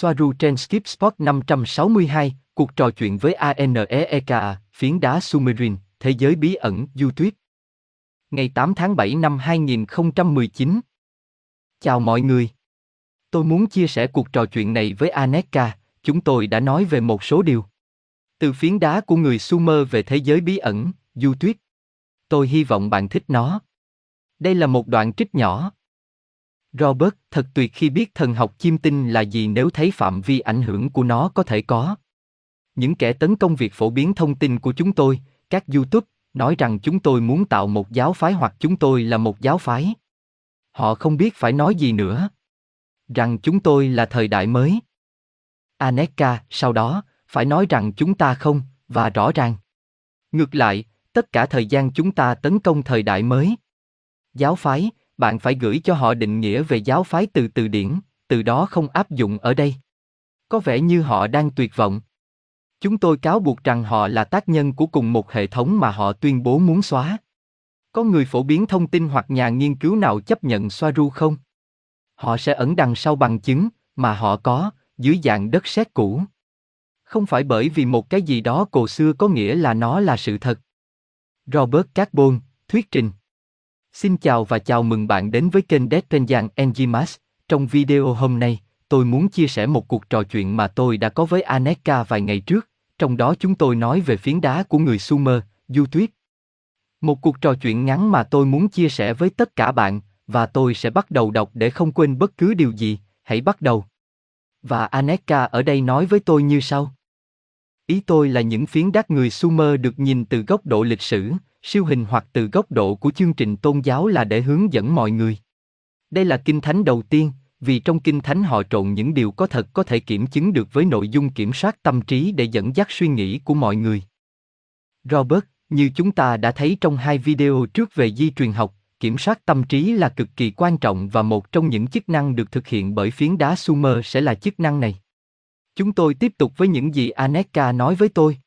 Soaru trên Skip Spot 562, cuộc trò chuyện với ANEEKA, phiến đá Sumerin, thế giới bí ẩn, du tuyết. Ngày 8 tháng 7 năm 2019. Chào mọi người. Tôi muốn chia sẻ cuộc trò chuyện này với Aneka, chúng tôi đã nói về một số điều. Từ phiến đá của người Sumer về thế giới bí ẩn, du tuyết. Tôi hy vọng bạn thích nó. Đây là một đoạn trích nhỏ. Robert, thật tuyệt khi biết thần học chiêm tinh là gì nếu thấy phạm vi ảnh hưởng của nó có thể có. Những kẻ tấn công việc phổ biến thông tin của chúng tôi, các YouTube, nói rằng chúng tôi muốn tạo một giáo phái hoặc chúng tôi là một giáo phái. Họ không biết phải nói gì nữa. Rằng chúng tôi là thời đại mới. Aneka, sau đó, phải nói rằng chúng ta không, và rõ ràng. Ngược lại, tất cả thời gian chúng ta tấn công thời đại mới. Giáo phái, bạn phải gửi cho họ định nghĩa về giáo phái từ từ điển, từ đó không áp dụng ở đây. Có vẻ như họ đang tuyệt vọng. Chúng tôi cáo buộc rằng họ là tác nhân của cùng một hệ thống mà họ tuyên bố muốn xóa. Có người phổ biến thông tin hoặc nhà nghiên cứu nào chấp nhận Soaru không? Họ sẽ ẩn đằng sau bằng chứng mà họ có dưới dạng đất sét cũ. Không phải bởi vì một cái gì đó cổ xưa có nghĩa là nó là sự thật. Robert Carbon, thuyết trình. Xin chào và chào mừng bạn đến với kênh Dead Penjan Enzymas. Trong video hôm nay, tôi muốn chia sẻ một cuộc trò chuyện mà tôi đã có với Aneka vài ngày trước, trong đó chúng tôi nói về phiến đá của người Sumer, du tuyết. Một cuộc trò chuyện ngắn mà tôi muốn chia sẻ với tất cả bạn, và tôi sẽ bắt đầu đọc để không quên bất cứ điều gì, hãy bắt đầu. Và Aneka ở đây nói với tôi như sau. Ý tôi là những phiến đá người Sumer được nhìn từ góc độ lịch sử, siêu hình hoặc từ góc độ của chương trình tôn giáo là để hướng dẫn mọi người. Đây là kinh thánh đầu tiên, vì trong kinh thánh họ trộn những điều có thật có thể kiểm chứng được với nội dung kiểm soát tâm trí để dẫn dắt suy nghĩ của mọi người. Robert, như chúng ta đã thấy trong hai video trước về di truyền học, kiểm soát tâm trí là cực kỳ quan trọng và một trong những chức năng được thực hiện bởi phiến đá Sumer sẽ là chức năng này. Chúng tôi tiếp tục với những gì Aneka nói với tôi.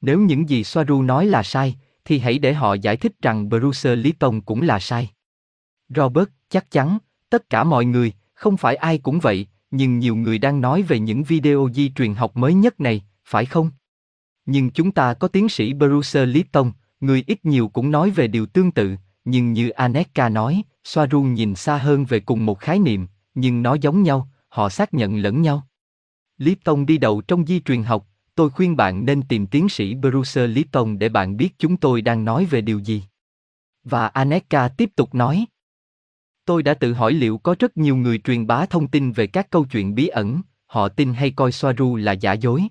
Nếu những gì Soaru nói là sai, thì hãy để họ giải thích rằng Bruce Lipton cũng là sai. Robert, chắc chắn, tất cả mọi người, không phải ai cũng vậy, nhưng nhiều người đang nói về những video di truyền học mới nhất này, phải không? Nhưng chúng ta có tiến sĩ Bruce Lipton, người ít nhiều cũng nói về điều tương tự, nhưng như Aneka nói, Soaru nhìn xa hơn về cùng một khái niệm, nhưng nó giống nhau, họ xác nhận lẫn nhau. Lipton đi đầu trong di truyền học, tôi khuyên bạn nên tìm tiến sĩ Bruce Lipton để bạn biết chúng tôi đang nói về điều gì. Và Aneka tiếp tục nói. Tôi đã tự hỏi liệu có rất nhiều người truyền bá thông tin về các câu chuyện bí ẩn, họ tin hay coi Soaru là giả dối.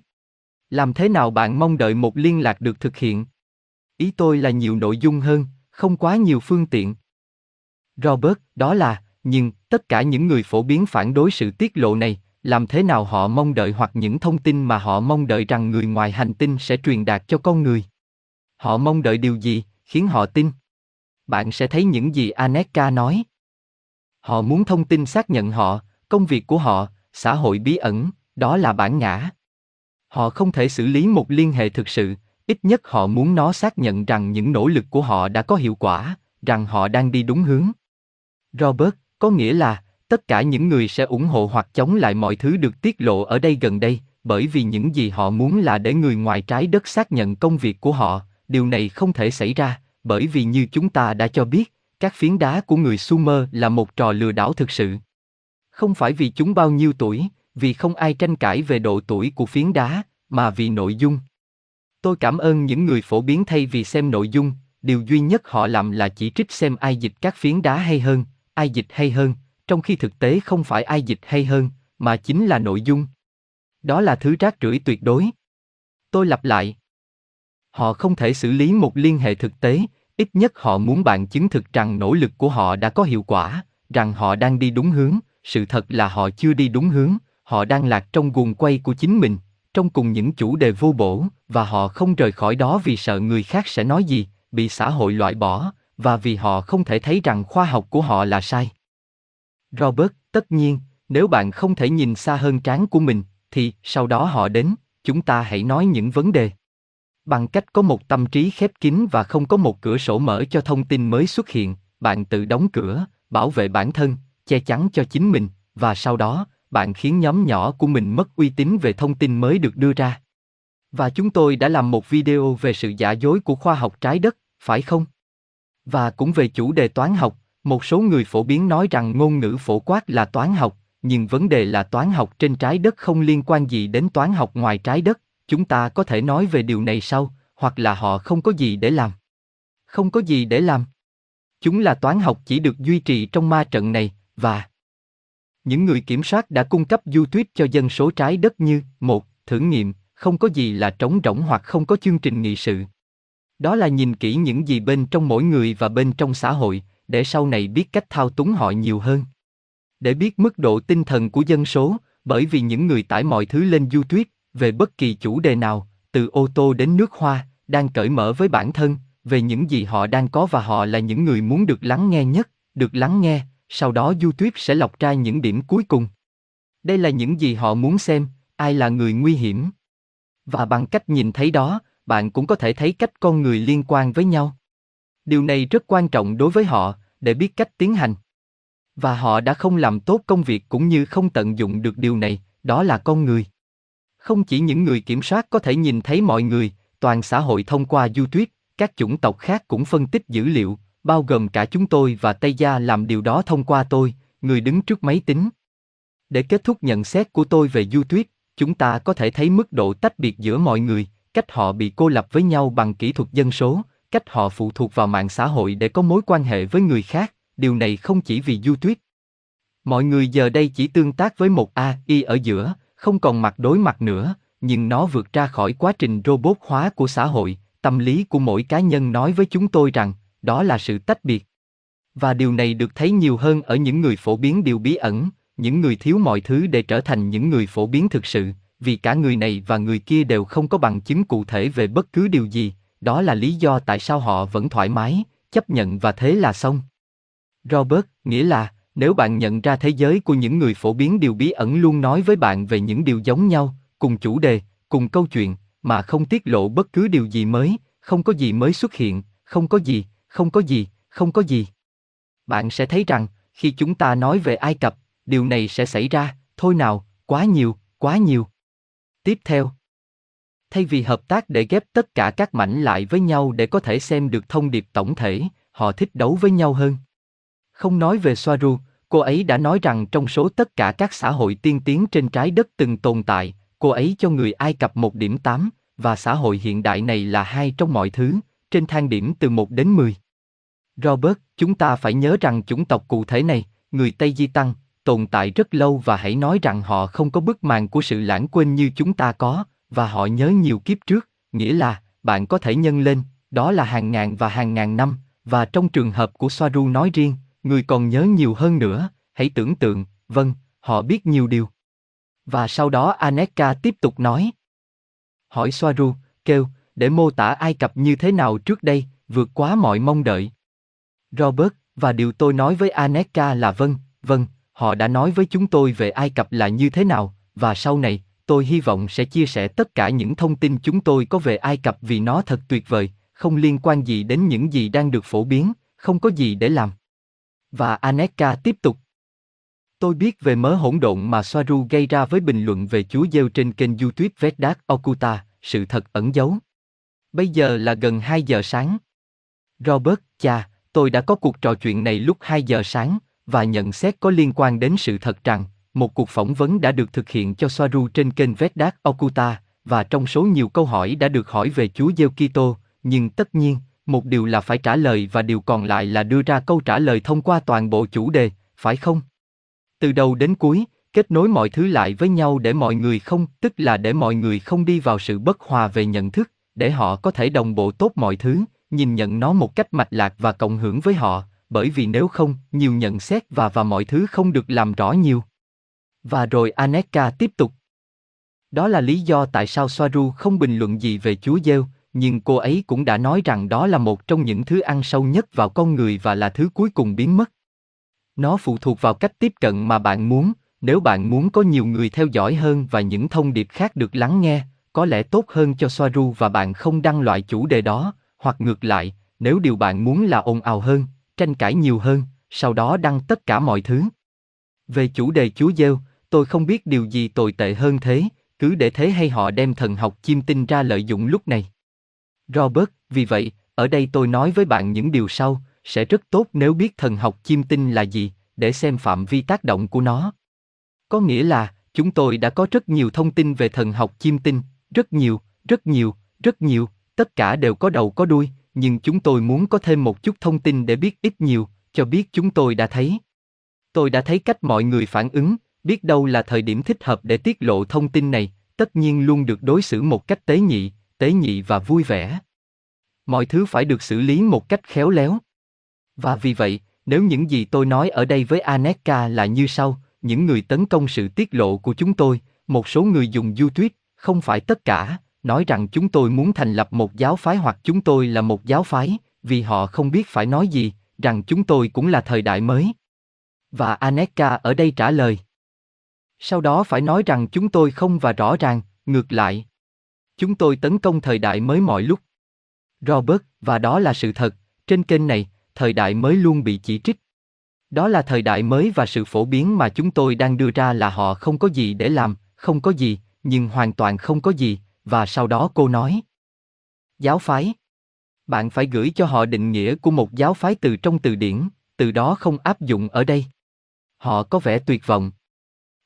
Làm thế nào bạn mong đợi một liên lạc được thực hiện? Ý tôi là nhiều nội dung hơn, không quá nhiều phương tiện. Robert, đó là, nhưng, tất cả những người phổ biến phản đối sự tiết lộ này, làm thế nào họ mong đợi hoặc những thông tin mà họ mong đợi rằng người ngoài hành tinh sẽ truyền đạt cho con người. Họ mong đợi điều gì, khiến họ tin? Bạn sẽ thấy những gì Aneka nói. Họ muốn thông tin xác nhận họ, công việc của họ, xã hội bí ẩn, đó là bản ngã. Họ không thể xử lý một liên hệ thực sự, ít nhất họ muốn nó xác nhận rằng những nỗ lực của họ đã có hiệu quả, rằng họ đang đi đúng hướng. Robert, có nghĩa là, tất cả những người sẽ ủng hộ hoặc chống lại mọi thứ được tiết lộ ở đây gần đây, bởi vì những gì họ muốn là để người ngoài trái đất xác nhận công việc của họ, điều này không thể xảy ra, bởi vì như chúng ta đã cho biết, các phiến đá của người Sumer là một trò lừa đảo thực sự. Không phải vì chúng bao nhiêu tuổi, vì không ai tranh cãi về độ tuổi của phiến đá, mà vì nội dung. Tôi cảm ơn những người phổ biến thay vì xem nội dung, điều duy nhất họ làm là chỉ trích xem ai dịch các phiến đá hay hơn, ai dịch hay hơn, trong khi thực tế không phải ai dịch hay hơn, mà chính là nội dung. Đó là thứ rác rưởi tuyệt đối. Tôi lặp lại. Họ không thể xử lý một liên hệ thực tế, ít nhất họ muốn bạn chứng thực rằng nỗ lực của họ đã có hiệu quả, rằng họ đang đi đúng hướng, sự thật là họ chưa đi đúng hướng, họ đang lạc trong guồng quay của chính mình, trong cùng những chủ đề vô bổ, và họ không rời khỏi đó vì sợ người khác sẽ nói gì, bị xã hội loại bỏ, và vì họ không thể thấy rằng khoa học của họ là sai. Robert, tất nhiên, nếu bạn không thể nhìn xa hơn trán của mình, thì sau đó họ đến, chúng ta hãy nói những vấn đề. Bằng cách có một tâm trí khép kín và không có một cửa sổ mở cho thông tin mới xuất hiện, bạn tự đóng cửa, bảo vệ bản thân, che chắn cho chính mình, và sau đó, bạn khiến nhóm nhỏ của mình mất uy tín về thông tin mới được đưa ra. Và chúng tôi đã làm một video về sự giả dối của khoa học trái đất, phải không? Và cũng về chủ đề toán học, một số người phổ biến nói rằng ngôn ngữ phổ quát là toán học, nhưng vấn đề là toán học trên trái đất không liên quan gì đến toán học ngoài trái đất, chúng ta có thể nói về điều này sau, hoặc là họ không có gì để làm. Không có gì để làm. Chúng là toán học chỉ được duy trì trong ma trận này, và những người kiểm soát đã cung cấp du tuyết cho dân số trái đất như một thử nghiệm không có gì là trống rỗng hoặc không có chương trình nghị sự đó là nhìn kỹ những gì bên trong mỗi người và bên trong xã hội để sau này biết cách thao túng họ nhiều hơn để biết mức độ tinh thần của dân số bởi vì những người tải mọi thứ lên du về bất kỳ chủ đề nào từ ô tô đến nước hoa đang cởi mở với bản thân về những gì họ đang có và họ là những người muốn được lắng nghe nhất được lắng nghe sau đó du sẽ lọc ra những điểm cuối cùng. Đây là những gì họ muốn xem, ai là người nguy hiểm. Và bằng cách nhìn thấy đó, bạn cũng có thể thấy cách con người liên quan với nhau. Điều này rất quan trọng đối với họ, để biết cách tiến hành. Và họ đã không làm tốt công việc cũng như không tận dụng được điều này, đó là con người. Không chỉ những người kiểm soát có thể nhìn thấy mọi người, toàn xã hội thông qua du tuyết, các chủng tộc khác cũng phân tích dữ liệu, bao gồm cả chúng tôi và Tây Gia làm điều đó thông qua tôi, người đứng trước máy tính. Để kết thúc nhận xét của tôi về du tuyết, chúng ta có thể thấy mức độ tách biệt giữa mọi người, cách họ bị cô lập với nhau bằng kỹ thuật dân số, cách họ phụ thuộc vào mạng xã hội để có mối quan hệ với người khác, điều này không chỉ vì du tuyết. Mọi người giờ đây chỉ tương tác với một AI ở giữa, không còn mặt đối mặt nữa, nhưng nó vượt ra khỏi quá trình robot hóa của xã hội, tâm lý của mỗi cá nhân nói với chúng tôi rằng đó là sự tách biệt. Và điều này được thấy nhiều hơn ở những người phổ biến điều bí ẩn, những người thiếu mọi thứ để trở thành những người phổ biến thực sự, vì cả người này và người kia đều không có bằng chứng cụ thể về bất cứ điều gì, đó là lý do tại sao họ vẫn thoải mái, chấp nhận và thế là xong. Robert, nghĩa là, nếu bạn nhận ra thế giới của những người phổ biến điều bí ẩn luôn nói với bạn về những điều giống nhau, cùng chủ đề, cùng câu chuyện, mà không tiết lộ bất cứ điều gì mới, không có gì mới xuất hiện, không có gì, không có gì, không có gì. Bạn sẽ thấy rằng, khi chúng ta nói về Ai Cập, điều này sẽ xảy ra, thôi nào, quá nhiều, quá nhiều. Tiếp theo, thay vì hợp tác để ghép tất cả các mảnh lại với nhau để có thể xem được thông điệp tổng thể, họ thích đấu với nhau hơn. Không nói về Soaru, cô ấy đã nói rằng trong số tất cả các xã hội tiên tiến trên trái đất từng tồn tại, cô ấy cho người Ai Cập một điểm 8, và xã hội hiện đại này là hai trong mọi thứ, trên thang điểm từ 1 đến 10. Robert, chúng ta phải nhớ rằng chủng tộc cụ thể này, người Tây Di Tăng, tồn tại rất lâu và hãy nói rằng họ không có bức màn của sự lãng quên như chúng ta có, và họ nhớ nhiều kiếp trước, nghĩa là, bạn có thể nhân lên, đó là hàng ngàn và hàng ngàn năm, và trong trường hợp của Soaru nói riêng, người còn nhớ nhiều hơn nữa, hãy tưởng tượng, vâng, họ biết nhiều điều. Và sau đó Aneka tiếp tục nói. Hỏi Soaru, kêu, để mô tả Ai Cập như thế nào trước đây, vượt quá mọi mong đợi. Robert, và điều tôi nói với Aneka là vâng, vâng, họ đã nói với chúng tôi về Ai Cập là như thế nào, và sau này, tôi hy vọng sẽ chia sẻ tất cả những thông tin chúng tôi có về Ai Cập vì nó thật tuyệt vời, không liên quan gì đến những gì đang được phổ biến, không có gì để làm. Và Aneka tiếp tục. Tôi biết về mớ hỗn độn mà Soaru gây ra với bình luận về Chúa Giêsu trên kênh YouTube Vedas Okuta, sự thật ẩn giấu. Bây giờ là gần 2 giờ sáng. Robert, cha, Tôi đã có cuộc trò chuyện này lúc 2 giờ sáng, và nhận xét có liên quan đến sự thật rằng, một cuộc phỏng vấn đã được thực hiện cho Soaru trên kênh Vedat Okuta, và trong số nhiều câu hỏi đã được hỏi về Chúa Giêsu Kitô, nhưng tất nhiên, một điều là phải trả lời và điều còn lại là đưa ra câu trả lời thông qua toàn bộ chủ đề, phải không? Từ đầu đến cuối, kết nối mọi thứ lại với nhau để mọi người không, tức là để mọi người không đi vào sự bất hòa về nhận thức, để họ có thể đồng bộ tốt mọi thứ, nhìn nhận nó một cách mạch lạc và cộng hưởng với họ, bởi vì nếu không, nhiều nhận xét và và mọi thứ không được làm rõ nhiều. Và rồi Aneka tiếp tục. Đó là lý do tại sao Soaru không bình luận gì về Chúa Giêsu, nhưng cô ấy cũng đã nói rằng đó là một trong những thứ ăn sâu nhất vào con người và là thứ cuối cùng biến mất. Nó phụ thuộc vào cách tiếp cận mà bạn muốn, nếu bạn muốn có nhiều người theo dõi hơn và những thông điệp khác được lắng nghe, có lẽ tốt hơn cho Soaru và bạn không đăng loại chủ đề đó, hoặc ngược lại, nếu điều bạn muốn là ồn ào hơn, tranh cãi nhiều hơn, sau đó đăng tất cả mọi thứ. Về chủ đề Chúa Giêsu, Tôi không biết điều gì tồi tệ hơn thế, cứ để thế hay họ đem thần học chiêm tinh ra lợi dụng lúc này. Robert, vì vậy, ở đây tôi nói với bạn những điều sau, sẽ rất tốt nếu biết thần học chiêm tinh là gì, để xem phạm vi tác động của nó. Có nghĩa là, chúng tôi đã có rất nhiều thông tin về thần học chiêm tinh, rất nhiều, rất nhiều, rất nhiều, tất cả đều có đầu có đuôi, nhưng chúng tôi muốn có thêm một chút thông tin để biết ít nhiều, cho biết chúng tôi đã thấy. Tôi đã thấy cách mọi người phản ứng, biết đâu là thời điểm thích hợp để tiết lộ thông tin này, tất nhiên luôn được đối xử một cách tế nhị, tế nhị và vui vẻ. Mọi thứ phải được xử lý một cách khéo léo. Và vì vậy, nếu những gì tôi nói ở đây với Aneka là như sau, những người tấn công sự tiết lộ của chúng tôi, một số người dùng YouTube, không phải tất cả, nói rằng chúng tôi muốn thành lập một giáo phái hoặc chúng tôi là một giáo phái, vì họ không biết phải nói gì, rằng chúng tôi cũng là thời đại mới. Và Aneka ở đây trả lời. Sau đó phải nói rằng chúng tôi không và rõ ràng, ngược lại. Chúng tôi tấn công thời đại mới mọi lúc. Robert, và đó là sự thật, trên kênh này, thời đại mới luôn bị chỉ trích. Đó là thời đại mới và sự phổ biến mà chúng tôi đang đưa ra là họ không có gì để làm, không có gì, nhưng hoàn toàn không có gì, và sau đó cô nói. Giáo phái. Bạn phải gửi cho họ định nghĩa của một giáo phái từ trong từ điển, từ đó không áp dụng ở đây. Họ có vẻ tuyệt vọng.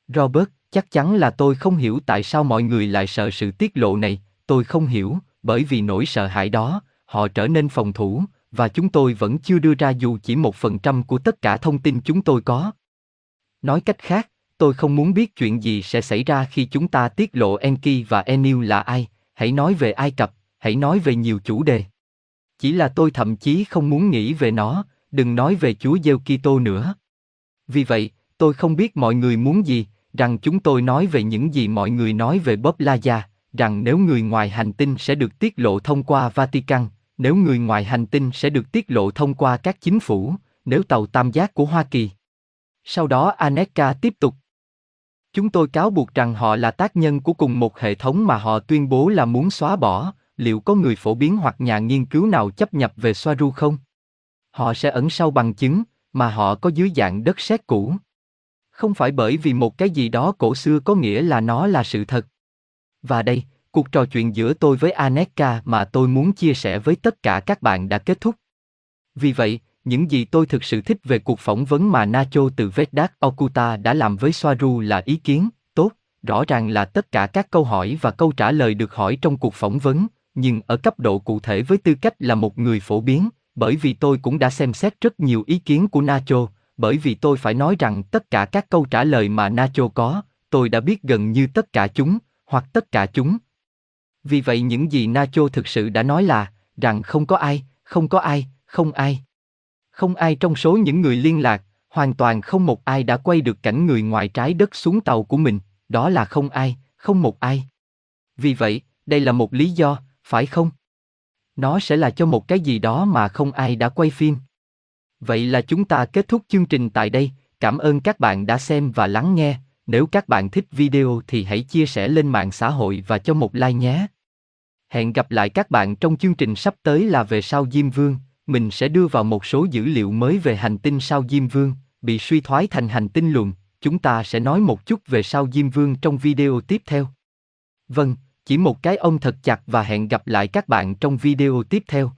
Robert, chắc chắn là tôi không hiểu tại sao mọi người lại sợ sự tiết lộ này, tôi không hiểu, bởi vì nỗi sợ hãi đó, họ trở nên phòng thủ, và chúng tôi vẫn chưa đưa ra dù chỉ một phần trăm của tất cả thông tin chúng tôi có. Nói cách khác, tôi không muốn biết chuyện gì sẽ xảy ra khi chúng ta tiết lộ Enki và Enil là ai, hãy nói về Ai Cập, hãy nói về nhiều chủ đề. Chỉ là tôi thậm chí không muốn nghĩ về nó, đừng nói về Chúa Giêsu Kitô nữa. Vì vậy, tôi không biết mọi người muốn gì, rằng chúng tôi nói về những gì mọi người nói về Bob Laja, rằng nếu người ngoài hành tinh sẽ được tiết lộ thông qua Vatican, nếu người ngoài hành tinh sẽ được tiết lộ thông qua các chính phủ, nếu tàu tam giác của Hoa Kỳ. Sau đó Aneka tiếp tục. Chúng tôi cáo buộc rằng họ là tác nhân của cùng một hệ thống mà họ tuyên bố là muốn xóa bỏ, liệu có người phổ biến hoặc nhà nghiên cứu nào chấp nhập về Soaru không? Họ sẽ ẩn sau bằng chứng, mà họ có dưới dạng đất sét cũ. Không phải bởi vì một cái gì đó cổ xưa có nghĩa là nó là sự thật. Và đây, cuộc trò chuyện giữa tôi với Aneka mà tôi muốn chia sẻ với tất cả các bạn đã kết thúc. Vì vậy, những gì tôi thực sự thích về cuộc phỏng vấn mà Nacho từ Vedat Okuta đã làm với Soaru là ý kiến, tốt, rõ ràng là tất cả các câu hỏi và câu trả lời được hỏi trong cuộc phỏng vấn, nhưng ở cấp độ cụ thể với tư cách là một người phổ biến, bởi vì tôi cũng đã xem xét rất nhiều ý kiến của Nacho, bởi vì tôi phải nói rằng tất cả các câu trả lời mà Nacho có, tôi đã biết gần như tất cả chúng, hoặc tất cả chúng. Vì vậy những gì Nacho thực sự đã nói là, rằng không có ai, không có ai, không ai. Không ai trong số những người liên lạc, hoàn toàn không một ai đã quay được cảnh người ngoài trái đất xuống tàu của mình, đó là không ai, không một ai. Vì vậy, đây là một lý do, phải không? Nó sẽ là cho một cái gì đó mà không ai đã quay phim. Vậy là chúng ta kết thúc chương trình tại đây, cảm ơn các bạn đã xem và lắng nghe. Nếu các bạn thích video thì hãy chia sẻ lên mạng xã hội và cho một like nhé. Hẹn gặp lại các bạn trong chương trình sắp tới là về sao Diêm Vương, mình sẽ đưa vào một số dữ liệu mới về hành tinh sao Diêm Vương, bị suy thoái thành hành tinh luồng, chúng ta sẽ nói một chút về sao Diêm Vương trong video tiếp theo. Vâng, chỉ một cái ông thật chặt và hẹn gặp lại các bạn trong video tiếp theo.